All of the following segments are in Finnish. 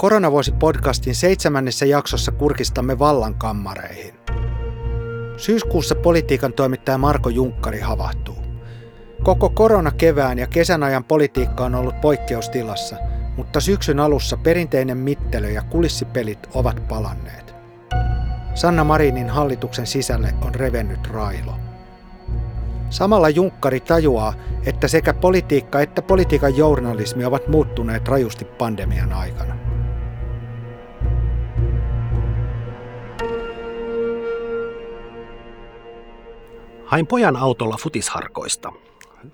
Koronavuosi-podcastin seitsemännessä jaksossa kurkistamme vallankammareihin. Syyskuussa politiikan toimittaja Marko Junkkari havahtuu. Koko koronakevään ja kesän ajan politiikka on ollut poikkeustilassa, mutta syksyn alussa perinteinen mittelö ja kulissipelit ovat palanneet. Sanna Marinin hallituksen sisälle on revennyt railo. Samalla Junkkari tajuaa, että sekä politiikka että politiikan journalismi ovat muuttuneet rajusti pandemian aikana. Hain pojan autolla futisharkoista.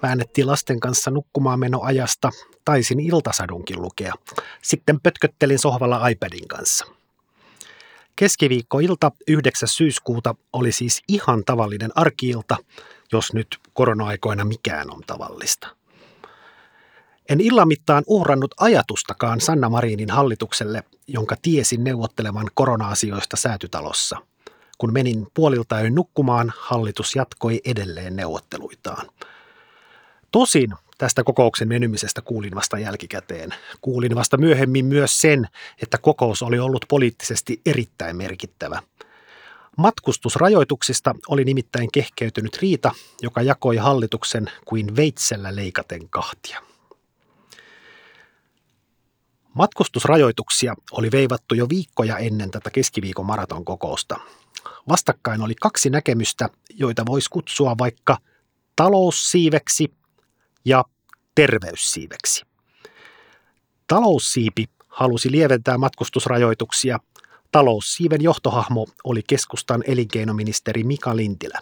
Väännettiin lasten kanssa nukkumaan menoajasta, taisin iltasadunkin lukea. Sitten pötköttelin sohvalla iPadin kanssa. Keskiviikkoilta 9. syyskuuta oli siis ihan tavallinen arkiilta, jos nyt korona-aikoina mikään on tavallista. En illan mittaan uhrannut ajatustakaan Sanna Marinin hallitukselle, jonka tiesin neuvottelevan korona-asioista säätytalossa – kun menin puolilta yön nukkumaan, hallitus jatkoi edelleen neuvotteluitaan. Tosin tästä kokouksen venymisestä kuulin vasta jälkikäteen. Kuulin vasta myöhemmin myös sen, että kokous oli ollut poliittisesti erittäin merkittävä. Matkustusrajoituksista oli nimittäin kehkeytynyt riita, joka jakoi hallituksen kuin veitsellä leikaten kahtia. Matkustusrajoituksia oli veivattu jo viikkoja ennen tätä keskiviikon maraton kokousta. Vastakkain oli kaksi näkemystä, joita voisi kutsua vaikka taloussiiveksi ja terveyssiiveksi. Taloussiipi halusi lieventää matkustusrajoituksia. Taloussiiven johtohahmo oli keskustan elinkeinoministeri Mika Lintilä.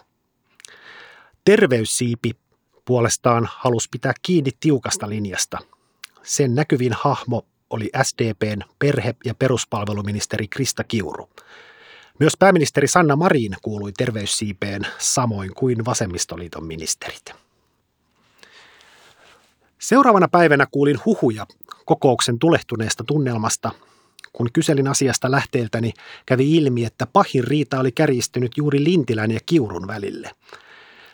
Terveyssiipi puolestaan halusi pitää kiinni tiukasta linjasta. Sen näkyvin hahmo oli SDPn perhe- ja peruspalveluministeri Krista Kiuru – myös pääministeri Sanna Marin kuului terveyssiipeen samoin kuin vasemmistoliiton ministerit. Seuraavana päivänä kuulin huhuja kokouksen tulehtuneesta tunnelmasta. Kun kyselin asiasta lähteeltäni, kävi ilmi, että pahin riita oli kärjistynyt juuri Lintilän ja Kiurun välille.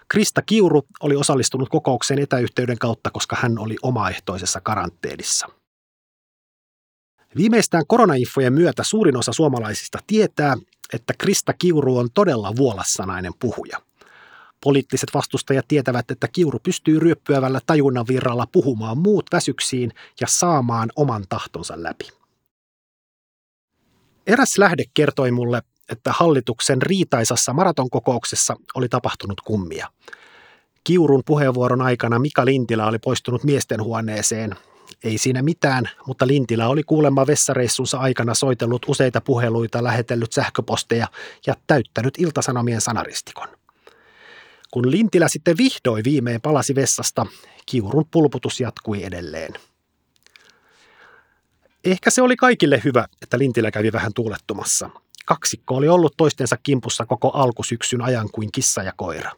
Krista Kiuru oli osallistunut kokoukseen etäyhteyden kautta, koska hän oli omaehtoisessa karanteenissa – Viimeistään koronainfojen myötä suurin osa suomalaisista tietää, että Krista Kiuru on todella vuolassanainen puhuja. Poliittiset vastustajat tietävät, että Kiuru pystyy ryöppyävällä tajunnan virralla puhumaan muut väsyksiin ja saamaan oman tahtonsa läpi. Eräs lähde kertoi mulle, että hallituksen riitaisassa maratonkokouksessa oli tapahtunut kummia. Kiurun puheenvuoron aikana Mika Lintilä oli poistunut miesten huoneeseen ei siinä mitään, mutta Lintilä oli kuulemma vessareissunsa aikana soitellut useita puheluita, lähetellyt sähköposteja ja täyttänyt iltasanomien sanaristikon. Kun Lintilä sitten vihdoin viimein palasi vessasta, kiurun pulputus jatkui edelleen. Ehkä se oli kaikille hyvä, että Lintilä kävi vähän tuulettumassa. Kaksikko oli ollut toistensa kimpussa koko alkusyksyn ajan kuin kissa ja koira.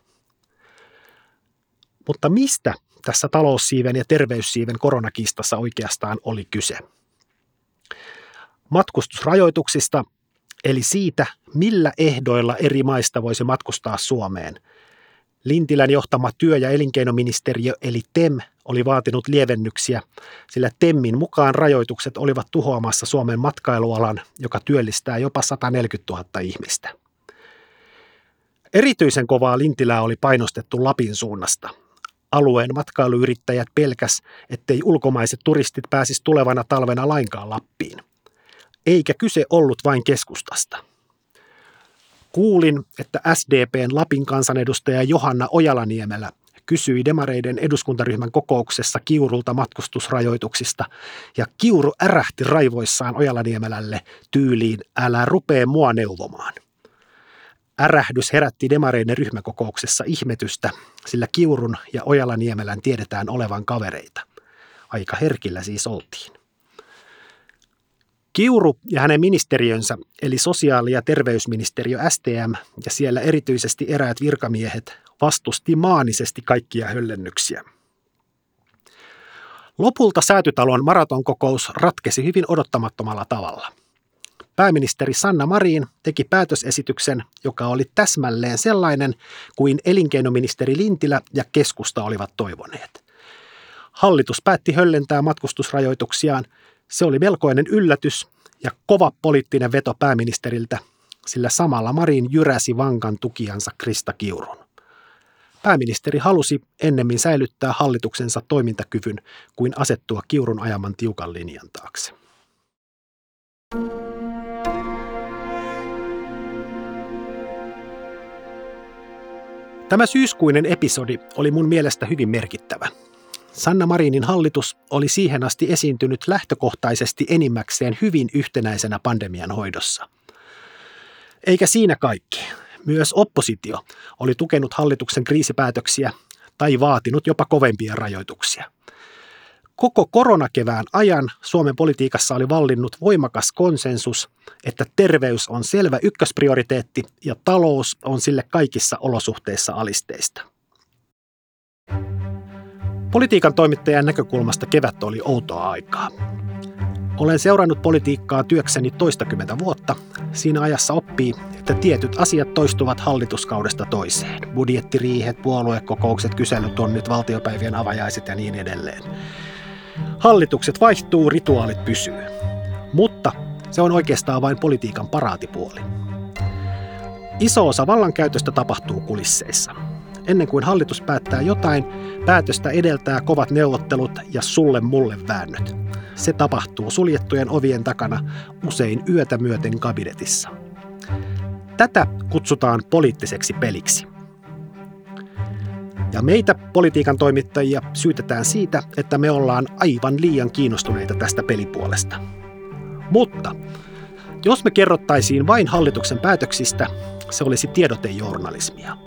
Mutta mistä tässä taloussiiven ja terveyssiiven koronakistassa oikeastaan oli kyse? Matkustusrajoituksista, eli siitä, millä ehdoilla eri maista voisi matkustaa Suomeen. Lintilän johtama työ- ja elinkeinoministeriö eli TEM oli vaatinut lievennyksiä, sillä TEMmin mukaan rajoitukset olivat tuhoamassa Suomen matkailualan, joka työllistää jopa 140 000 ihmistä. Erityisen kovaa Lintilää oli painostettu Lapin suunnasta – Alueen matkailuyrittäjät pelkäs, ettei ulkomaiset turistit pääsisi tulevana talvena lainkaan Lappiin. Eikä kyse ollut vain keskustasta. Kuulin, että SDPn Lapin kansanedustaja Johanna Ojalaniemelä kysyi demareiden eduskuntaryhmän kokouksessa Kiurulta matkustusrajoituksista, ja Kiuru ärähti raivoissaan Ojalaniemelälle tyyliin, älä rupee mua neuvomaan. Ärähdys herätti demareiden ryhmäkokouksessa ihmetystä, sillä Kiurun ja Ojala-Niemelän tiedetään olevan kavereita. Aika herkillä siis oltiin. Kiuru ja hänen ministeriönsä, eli sosiaali- ja terveysministeriö STM ja siellä erityisesti eräät virkamiehet, vastusti maanisesti kaikkia höllennyksiä. Lopulta säätytalon maratonkokous ratkesi hyvin odottamattomalla tavalla – pääministeri Sanna Marin teki päätösesityksen, joka oli täsmälleen sellainen kuin elinkeinoministeri Lintilä ja keskusta olivat toivoneet. Hallitus päätti höllentää matkustusrajoituksiaan. Se oli melkoinen yllätys ja kova poliittinen veto pääministeriltä, sillä samalla Marin jyräsi vankan tukijansa Krista Kiurun. Pääministeri halusi ennemmin säilyttää hallituksensa toimintakyvyn kuin asettua Kiurun ajaman tiukan linjan taakse. Tämä syyskuinen episodi oli mun mielestä hyvin merkittävä. Sanna Marinin hallitus oli siihen asti esiintynyt lähtökohtaisesti enimmäkseen hyvin yhtenäisenä pandemian hoidossa. Eikä siinä kaikki. Myös oppositio oli tukenut hallituksen kriisipäätöksiä tai vaatinut jopa kovempia rajoituksia. Koko koronakevään ajan Suomen politiikassa oli vallinnut voimakas konsensus, että terveys on selvä ykkösprioriteetti ja talous on sille kaikissa olosuhteissa alisteista. Politiikan toimittajan näkökulmasta kevät oli outoa aikaa. Olen seurannut politiikkaa työkseni toistakymmentä vuotta. Siinä ajassa oppii, että tietyt asiat toistuvat hallituskaudesta toiseen. Budjettiriihet, puoluekokoukset, kyselytonnit, valtiopäivien avajaiset ja niin edelleen. Hallitukset vaihtuu, rituaalit pysyy. Mutta se on oikeastaan vain politiikan paraatipuoli. Iso osa vallankäytöstä tapahtuu kulisseissa. Ennen kuin hallitus päättää jotain, päätöstä edeltää kovat neuvottelut ja sulle mulle väännöt. Se tapahtuu suljettujen ovien takana, usein yötä myöten kabinetissa. Tätä kutsutaan poliittiseksi peliksi. Ja meitä politiikan toimittajia syytetään siitä, että me ollaan aivan liian kiinnostuneita tästä pelipuolesta. Mutta jos me kerrottaisiin vain hallituksen päätöksistä, se olisi tiedotejournalismia.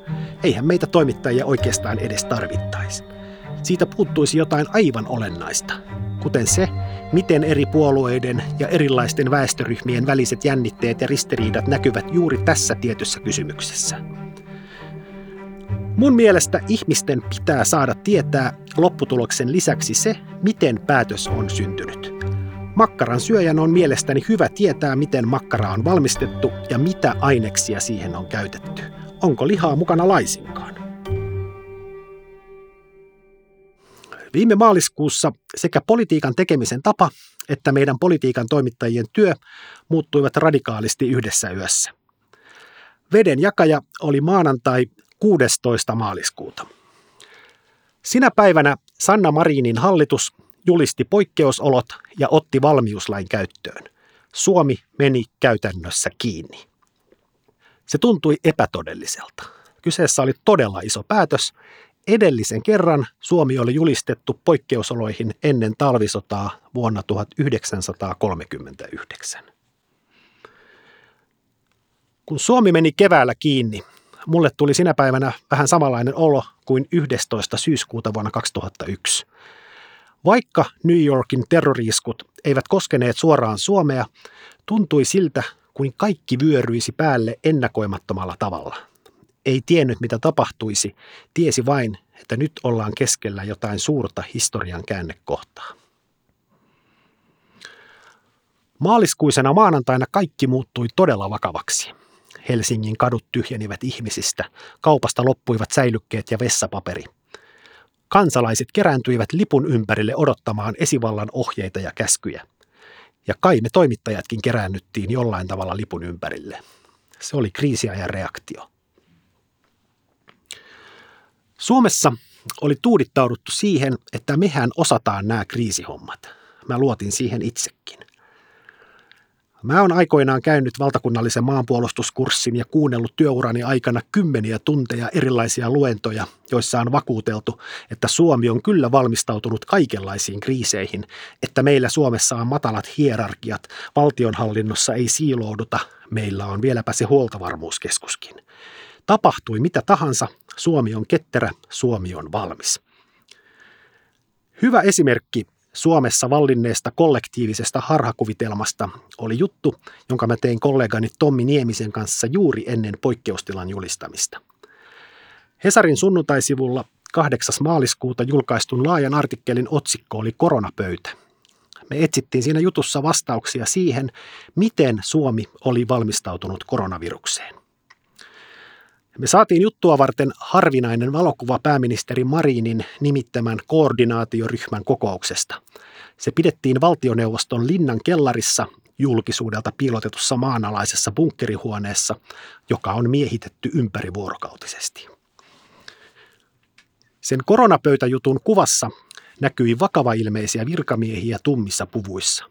Eihän meitä toimittajia oikeastaan edes tarvittaisi. Siitä puuttuisi jotain aivan olennaista, kuten se, miten eri puolueiden ja erilaisten väestöryhmien väliset jännitteet ja ristiriidat näkyvät juuri tässä tietyssä kysymyksessä. Mun mielestä ihmisten pitää saada tietää lopputuloksen lisäksi se, miten päätös on syntynyt. Makkaran syöjän on mielestäni hyvä tietää, miten makkara on valmistettu ja mitä aineksia siihen on käytetty. Onko lihaa mukana laisinkaan? Viime maaliskuussa sekä politiikan tekemisen tapa että meidän politiikan toimittajien työ muuttuivat radikaalisti yhdessä yössä. Veden jakaja oli maanantai 16. maaliskuuta. Sinä päivänä Sanna Marinin hallitus julisti poikkeusolot ja otti valmiuslain käyttöön. Suomi meni käytännössä kiinni. Se tuntui epätodelliselta. Kyseessä oli todella iso päätös. Edellisen kerran Suomi oli julistettu poikkeusoloihin ennen talvisotaa vuonna 1939. Kun Suomi meni keväällä kiinni, mulle tuli sinä päivänä vähän samanlainen olo kuin 11. syyskuuta vuonna 2001. Vaikka New Yorkin terroriiskut eivät koskeneet suoraan Suomea, tuntui siltä, kuin kaikki vyöryisi päälle ennakoimattomalla tavalla. Ei tiennyt, mitä tapahtuisi, tiesi vain, että nyt ollaan keskellä jotain suurta historian käännekohtaa. Maaliskuisena maanantaina kaikki muuttui todella vakavaksi. Helsingin kadut tyhjenivät ihmisistä, kaupasta loppuivat säilykkeet ja vessapaperi. Kansalaiset kerääntyivät lipun ympärille odottamaan esivallan ohjeita ja käskyjä. Ja kai me toimittajatkin keräännyttiin jollain tavalla lipun ympärille. Se oli kriisiajan reaktio. Suomessa oli tuudittauduttu siihen, että mehän osataan nämä kriisihommat. Mä luotin siihen itsekin. Mä oon aikoinaan käynyt valtakunnallisen maanpuolustuskurssin ja kuunnellut työurani aikana kymmeniä tunteja erilaisia luentoja, joissa on vakuuteltu, että Suomi on kyllä valmistautunut kaikenlaisiin kriiseihin, että meillä Suomessa on matalat hierarkiat, valtionhallinnossa ei siilouduta, meillä on vieläpä se huoltovarmuuskeskuskin. Tapahtui mitä tahansa, Suomi on ketterä, Suomi on valmis. Hyvä esimerkki Suomessa vallinneesta kollektiivisesta harhakuvitelmasta oli juttu, jonka mä tein kollegani Tommi Niemisen kanssa juuri ennen poikkeustilan julistamista. Hesarin sunnuntaisivulla 8. maaliskuuta julkaistun laajan artikkelin otsikko oli Koronapöytä. Me etsittiin siinä jutussa vastauksia siihen, miten Suomi oli valmistautunut koronavirukseen. Me saatiin juttua varten harvinainen valokuva pääministeri Marinin nimittämän koordinaatioryhmän kokouksesta. Se pidettiin valtioneuvoston linnan kellarissa julkisuudelta piilotetussa maanalaisessa bunkkerihuoneessa, joka on miehitetty ympärivuorokautisesti. Sen koronapöytäjutun kuvassa näkyi vakava-ilmeisiä virkamiehiä tummissa puvuissa.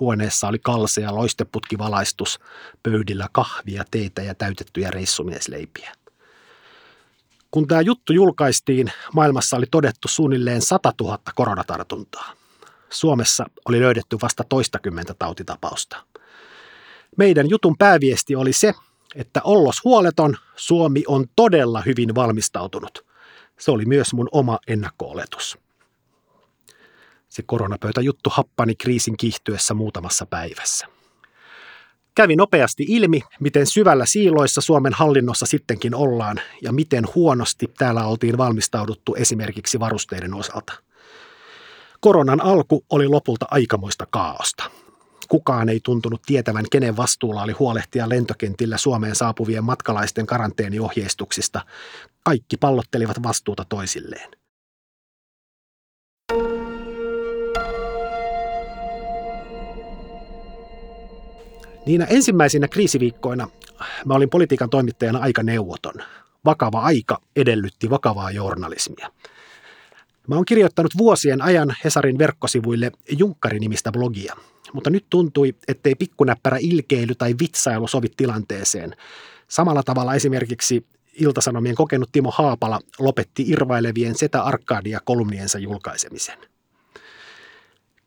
Huoneessa oli kalsea loisteputkivalaistus, pöydillä kahvia, teitä ja täytettyjä reissumiesleipiä. Kun tämä juttu julkaistiin, maailmassa oli todettu suunnilleen 100 000 koronatartuntaa. Suomessa oli löydetty vasta toistakymmentä tautitapausta. Meidän jutun pääviesti oli se, että ollos huoleton, Suomi on todella hyvin valmistautunut. Se oli myös mun oma ennakko-oletus. Se koronapöytäjuttu happani kriisin kiihtyessä muutamassa päivässä. Kävi nopeasti ilmi, miten syvällä siiloissa Suomen hallinnossa sittenkin ollaan ja miten huonosti täällä oltiin valmistauduttu esimerkiksi varusteiden osalta. Koronan alku oli lopulta aikamoista kaaosta. Kukaan ei tuntunut tietävän, kenen vastuulla oli huolehtia lentokentillä Suomeen saapuvien matkalaisten karanteeniohjeistuksista. Kaikki pallottelivat vastuuta toisilleen. Niinä ensimmäisinä kriisiviikkoina mä olin politiikan toimittajana aika neuvoton. Vakava aika edellytti vakavaa journalismia. Mä oon kirjoittanut vuosien ajan Hesarin verkkosivuille Junkkari-nimistä blogia, mutta nyt tuntui, ettei pikkunäppärä ilkeily tai vitsailu sovi tilanteeseen. Samalla tavalla esimerkiksi Iltasanomien kokenut Timo Haapala lopetti irvailevien Setä Arkadia kolumniensa julkaisemisen.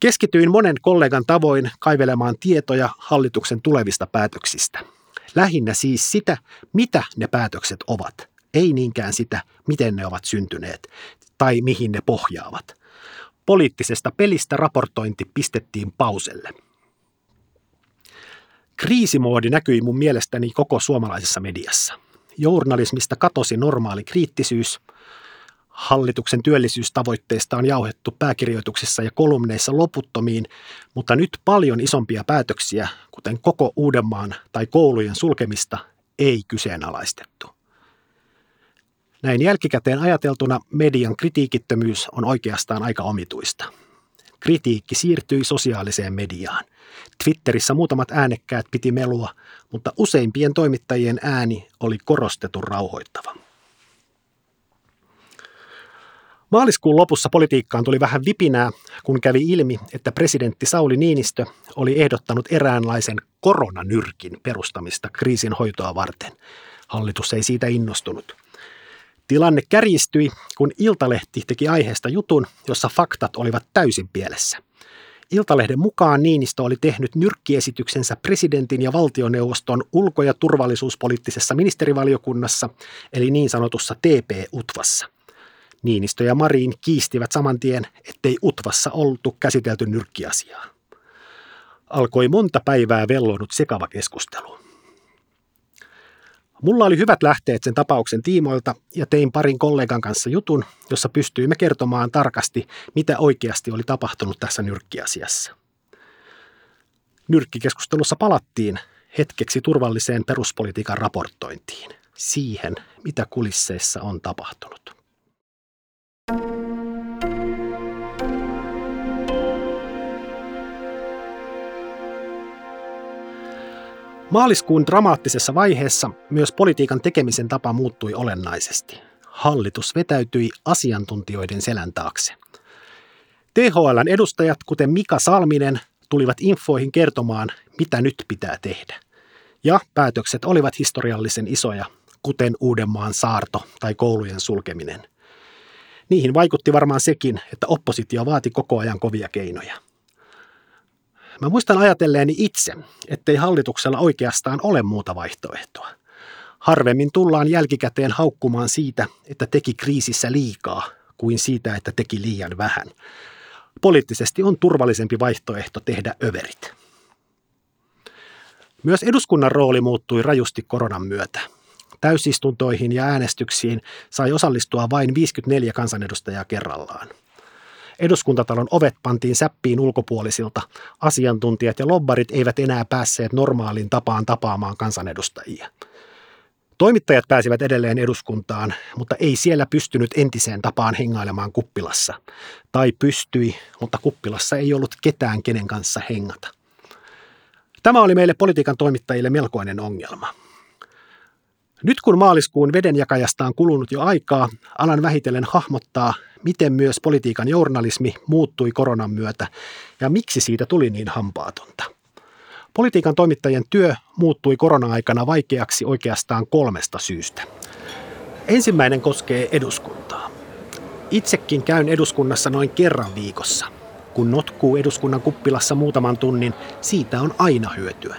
Keskityin monen kollegan tavoin kaivelemaan tietoja hallituksen tulevista päätöksistä. Lähinnä siis sitä, mitä ne päätökset ovat, ei niinkään sitä, miten ne ovat syntyneet tai mihin ne pohjaavat. Poliittisesta pelistä raportointi pistettiin pauselle. Kriisimoodi näkyi mun mielestäni koko suomalaisessa mediassa. Journalismista katosi normaali kriittisyys – Hallituksen työllisyystavoitteista on jauhettu pääkirjoituksissa ja kolumneissa loputtomiin, mutta nyt paljon isompia päätöksiä, kuten koko Uudenmaan tai koulujen sulkemista, ei kyseenalaistettu. Näin jälkikäteen ajateltuna median kritiikittömyys on oikeastaan aika omituista. Kritiikki siirtyi sosiaaliseen mediaan. Twitterissä muutamat äänekkäät piti melua, mutta useimpien toimittajien ääni oli korostetun rauhoittava. Maaliskuun lopussa politiikkaan tuli vähän vipinää, kun kävi ilmi, että presidentti Sauli Niinistö oli ehdottanut eräänlaisen koronanyrkin perustamista kriisin hoitoa varten. Hallitus ei siitä innostunut. Tilanne kärjistyi, kun Iltalehti teki aiheesta jutun, jossa faktat olivat täysin pielessä. Iltalehden mukaan Niinistö oli tehnyt nyrkkiesityksensä presidentin ja valtioneuvoston ulko- ja turvallisuuspoliittisessa ministerivaliokunnassa, eli niin sanotussa TP-UTVassa. Niinistö ja Marin kiistivät saman tien, ettei Utvassa oltu käsitelty nyrkkiasiaa. Alkoi monta päivää vellonut sekava keskustelu. Mulla oli hyvät lähteet sen tapauksen tiimoilta ja tein parin kollegan kanssa jutun, jossa pystyimme kertomaan tarkasti, mitä oikeasti oli tapahtunut tässä nyrkkiasiassa. Nyrkkikeskustelussa palattiin hetkeksi turvalliseen peruspolitiikan raportointiin, siihen, mitä kulisseissa on tapahtunut. Maaliskuun dramaattisessa vaiheessa myös politiikan tekemisen tapa muuttui olennaisesti. Hallitus vetäytyi asiantuntijoiden selän taakse. THLn edustajat, kuten Mika Salminen, tulivat infoihin kertomaan, mitä nyt pitää tehdä. Ja päätökset olivat historiallisen isoja, kuten Uudenmaan saarto tai koulujen sulkeminen – Niihin vaikutti varmaan sekin, että oppositio vaati koko ajan kovia keinoja. Mä muistan ajatelleeni itse, ettei hallituksella oikeastaan ole muuta vaihtoehtoa. Harvemmin tullaan jälkikäteen haukkumaan siitä, että teki kriisissä liikaa, kuin siitä, että teki liian vähän. Poliittisesti on turvallisempi vaihtoehto tehdä överit. Myös eduskunnan rooli muuttui rajusti koronan myötä. Täysistuntoihin ja äänestyksiin sai osallistua vain 54 kansanedustajaa kerrallaan. Eduskuntatalon ovet pantiin säppiin ulkopuolisilta. Asiantuntijat ja lobbarit eivät enää päässeet normaaliin tapaan tapaamaan kansanedustajia. Toimittajat pääsivät edelleen eduskuntaan, mutta ei siellä pystynyt entiseen tapaan hengailemaan kuppilassa. Tai pystyi, mutta kuppilassa ei ollut ketään, kenen kanssa hengata. Tämä oli meille politiikan toimittajille melkoinen ongelma. Nyt kun maaliskuun vedenjakajasta on kulunut jo aikaa, alan vähitellen hahmottaa, miten myös politiikan journalismi muuttui koronan myötä ja miksi siitä tuli niin hampaatonta. Politiikan toimittajien työ muuttui korona-aikana vaikeaksi oikeastaan kolmesta syystä. Ensimmäinen koskee eduskuntaa. Itsekin käyn eduskunnassa noin kerran viikossa. Kun notkuu eduskunnan kuppilassa muutaman tunnin, siitä on aina hyötyä.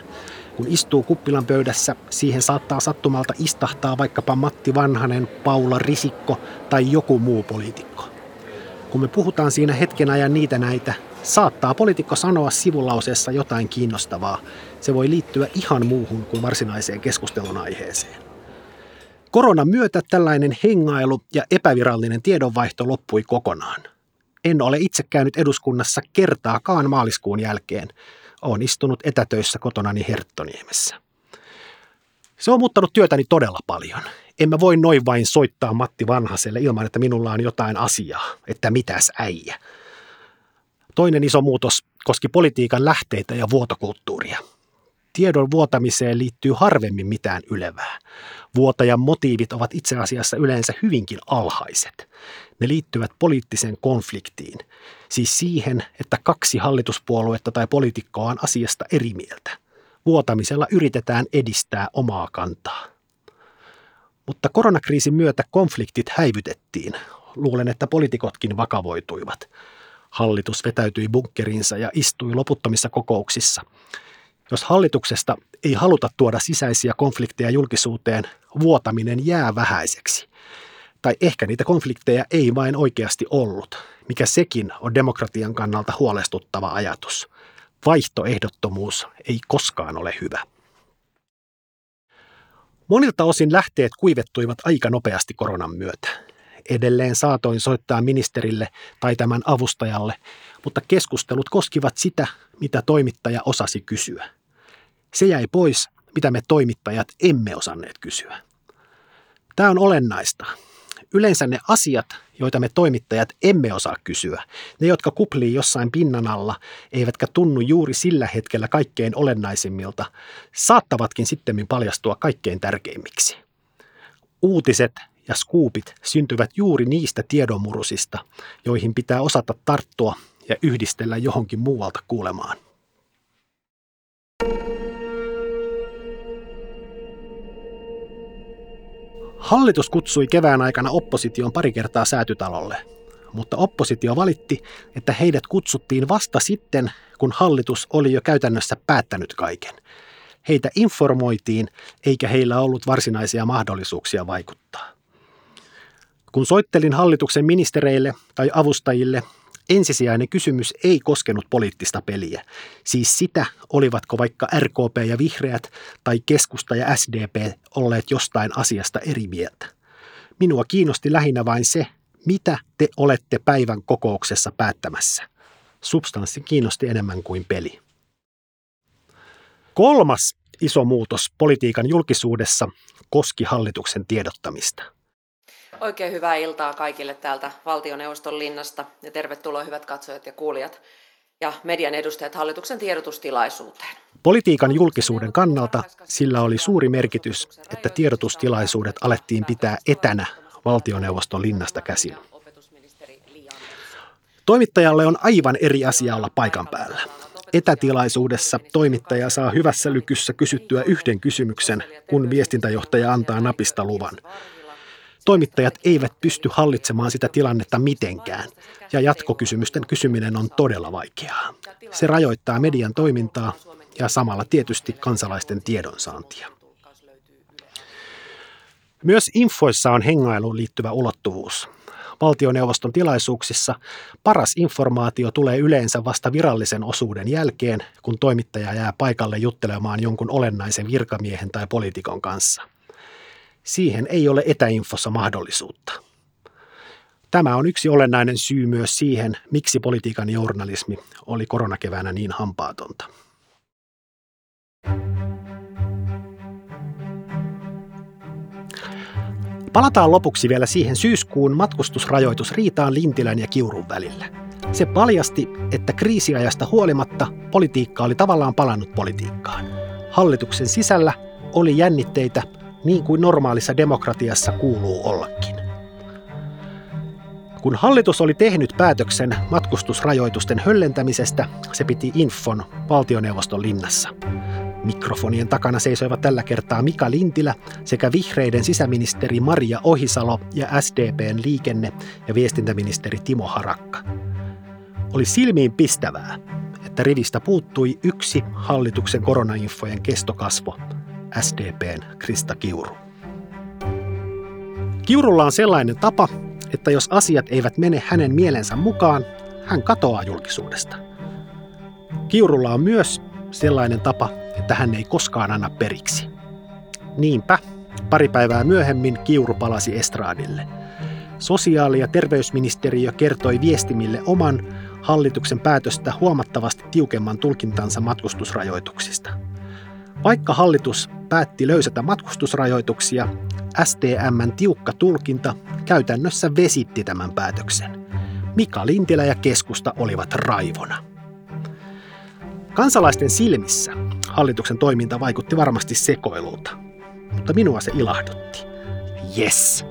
Kun istuu kuppilan pöydässä, siihen saattaa sattumalta istahtaa vaikkapa Matti Vanhanen, Paula Risikko tai joku muu poliitikko. Kun me puhutaan siinä hetken ajan niitä näitä, saattaa poliitikko sanoa sivulauseessa jotain kiinnostavaa. Se voi liittyä ihan muuhun kuin varsinaiseen keskustelun aiheeseen. Koronan myötä tällainen hengailu ja epävirallinen tiedonvaihto loppui kokonaan. En ole itse käynyt eduskunnassa kertaakaan maaliskuun jälkeen. Olen istunut etätöissä kotonani Herttoniemessä. Se on muuttanut työtäni todella paljon. En mä voi noin vain soittaa Matti Vanhaselle ilman, että minulla on jotain asiaa, että mitäs äijä. Toinen iso muutos koski politiikan lähteitä ja vuotokulttuuria. Tiedon vuotamiseen liittyy harvemmin mitään ylevää. Vuotajan motiivit ovat itse asiassa yleensä hyvinkin alhaiset. Ne liittyvät poliittiseen konfliktiin, siis siihen, että kaksi hallituspuoluetta tai poliitikkoa on asiasta eri mieltä. Vuotamisella yritetään edistää omaa kantaa. Mutta koronakriisin myötä konfliktit häivytettiin. Luulen, että poliitikotkin vakavoituivat. Hallitus vetäytyi bunkkerinsa ja istui loputtomissa kokouksissa. Jos hallituksesta ei haluta tuoda sisäisiä konflikteja julkisuuteen, vuotaminen jää vähäiseksi. Tai ehkä niitä konflikteja ei vain oikeasti ollut, mikä sekin on demokratian kannalta huolestuttava ajatus. Vaihtoehdottomuus ei koskaan ole hyvä. Monilta osin lähteet kuivettuivat aika nopeasti koronan myötä. Edelleen saatoin soittaa ministerille tai tämän avustajalle, mutta keskustelut koskivat sitä, mitä toimittaja osasi kysyä. Se jäi pois, mitä me toimittajat emme osanneet kysyä. Tämä on olennaista. Yleensä ne asiat, joita me toimittajat emme osaa kysyä, ne jotka kuplii jossain pinnan alla, eivätkä tunnu juuri sillä hetkellä kaikkein olennaisimmilta, saattavatkin sitten paljastua kaikkein tärkeimmiksi. Uutiset ja skuupit syntyvät juuri niistä tiedonmurusista, joihin pitää osata tarttua ja yhdistellä johonkin muualta kuulemaan. Hallitus kutsui kevään aikana opposition pari kertaa säätytalolle, mutta oppositio valitti, että heidät kutsuttiin vasta sitten, kun hallitus oli jo käytännössä päättänyt kaiken. Heitä informoitiin, eikä heillä ollut varsinaisia mahdollisuuksia vaikuttaa. Kun soittelin hallituksen ministereille tai avustajille, ensisijainen kysymys ei koskenut poliittista peliä, siis sitä, olivatko vaikka RKP ja Vihreät tai Keskusta ja SDP olleet jostain asiasta eri mieltä. Minua kiinnosti lähinnä vain se, mitä te olette päivän kokouksessa päättämässä. Substanssi kiinnosti enemmän kuin peli. Kolmas iso muutos politiikan julkisuudessa koski hallituksen tiedottamista – Oikein hyvää iltaa kaikille täältä valtioneuvoston linnasta ja tervetuloa hyvät katsojat ja kuulijat ja median edustajat hallituksen tiedotustilaisuuteen. Politiikan julkisuuden kannalta sillä oli suuri merkitys, että tiedotustilaisuudet alettiin pitää etänä valtioneuvoston linnasta käsin. Toimittajalle on aivan eri asia olla paikan päällä. Etätilaisuudessa toimittaja saa hyvässä lykyssä kysyttyä yhden kysymyksen, kun viestintäjohtaja antaa napista luvan. Toimittajat eivät pysty hallitsemaan sitä tilannetta mitenkään, ja jatkokysymysten kysyminen on todella vaikeaa. Se rajoittaa median toimintaa ja samalla tietysti kansalaisten tiedonsaantia. Myös infoissa on hengailuun liittyvä ulottuvuus. Valtioneuvoston tilaisuuksissa paras informaatio tulee yleensä vasta virallisen osuuden jälkeen, kun toimittaja jää paikalle juttelemaan jonkun olennaisen virkamiehen tai poliitikon kanssa – Siihen ei ole etäinfossa mahdollisuutta. Tämä on yksi olennainen syy myös siihen, miksi politiikan journalismi oli koronakeväänä niin hampaatonta. Palataan lopuksi vielä siihen syyskuun matkustusrajoitusriitaan Lintilän ja Kiurun välillä. Se paljasti, että kriisiajasta huolimatta politiikka oli tavallaan palannut politiikkaan. Hallituksen sisällä oli jännitteitä niin kuin normaalissa demokratiassa kuuluu ollakin. Kun hallitus oli tehnyt päätöksen matkustusrajoitusten höllentämisestä, se piti infon valtioneuvoston linnassa. Mikrofonien takana seisoivat tällä kertaa Mika Lintilä sekä vihreiden sisäministeri Maria Ohisalo ja SDPn liikenne- ja viestintäministeri Timo Harakka. Oli silmiin pistävää, että rivistä puuttui yksi hallituksen koronainfojen kestokasvo, SDPn Krista Kiuru. Kiurulla on sellainen tapa, että jos asiat eivät mene hänen mielensä mukaan, hän katoaa julkisuudesta. Kiurulla on myös sellainen tapa, että hän ei koskaan anna periksi. Niinpä, pari päivää myöhemmin Kiuru palasi estraadille. Sosiaali- ja terveysministeriö kertoi viestimille oman hallituksen päätöstä huomattavasti tiukemman tulkintansa matkustusrajoituksista. Vaikka hallitus päätti löysätä matkustusrajoituksia, STMn tiukka tulkinta käytännössä vesitti tämän päätöksen. Mika Lintilä ja keskusta olivat raivona. Kansalaisten silmissä hallituksen toiminta vaikutti varmasti sekoilulta, mutta minua se ilahdutti. Yes!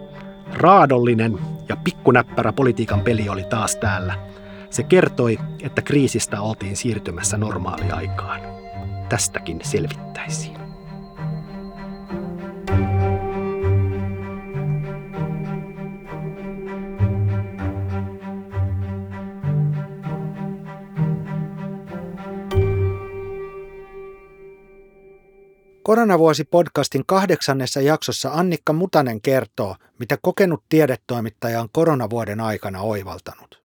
Raadollinen ja pikkunäppärä politiikan peli oli taas täällä. Se kertoi, että kriisistä oltiin siirtymässä normaaliaikaan. Tästäkin selvittäisiin. Koronavuosi podcastin kahdeksannessa jaksossa Annikka Mutanen kertoo, mitä kokenut tiedetoimittaja on koronavuoden aikana oivaltanut.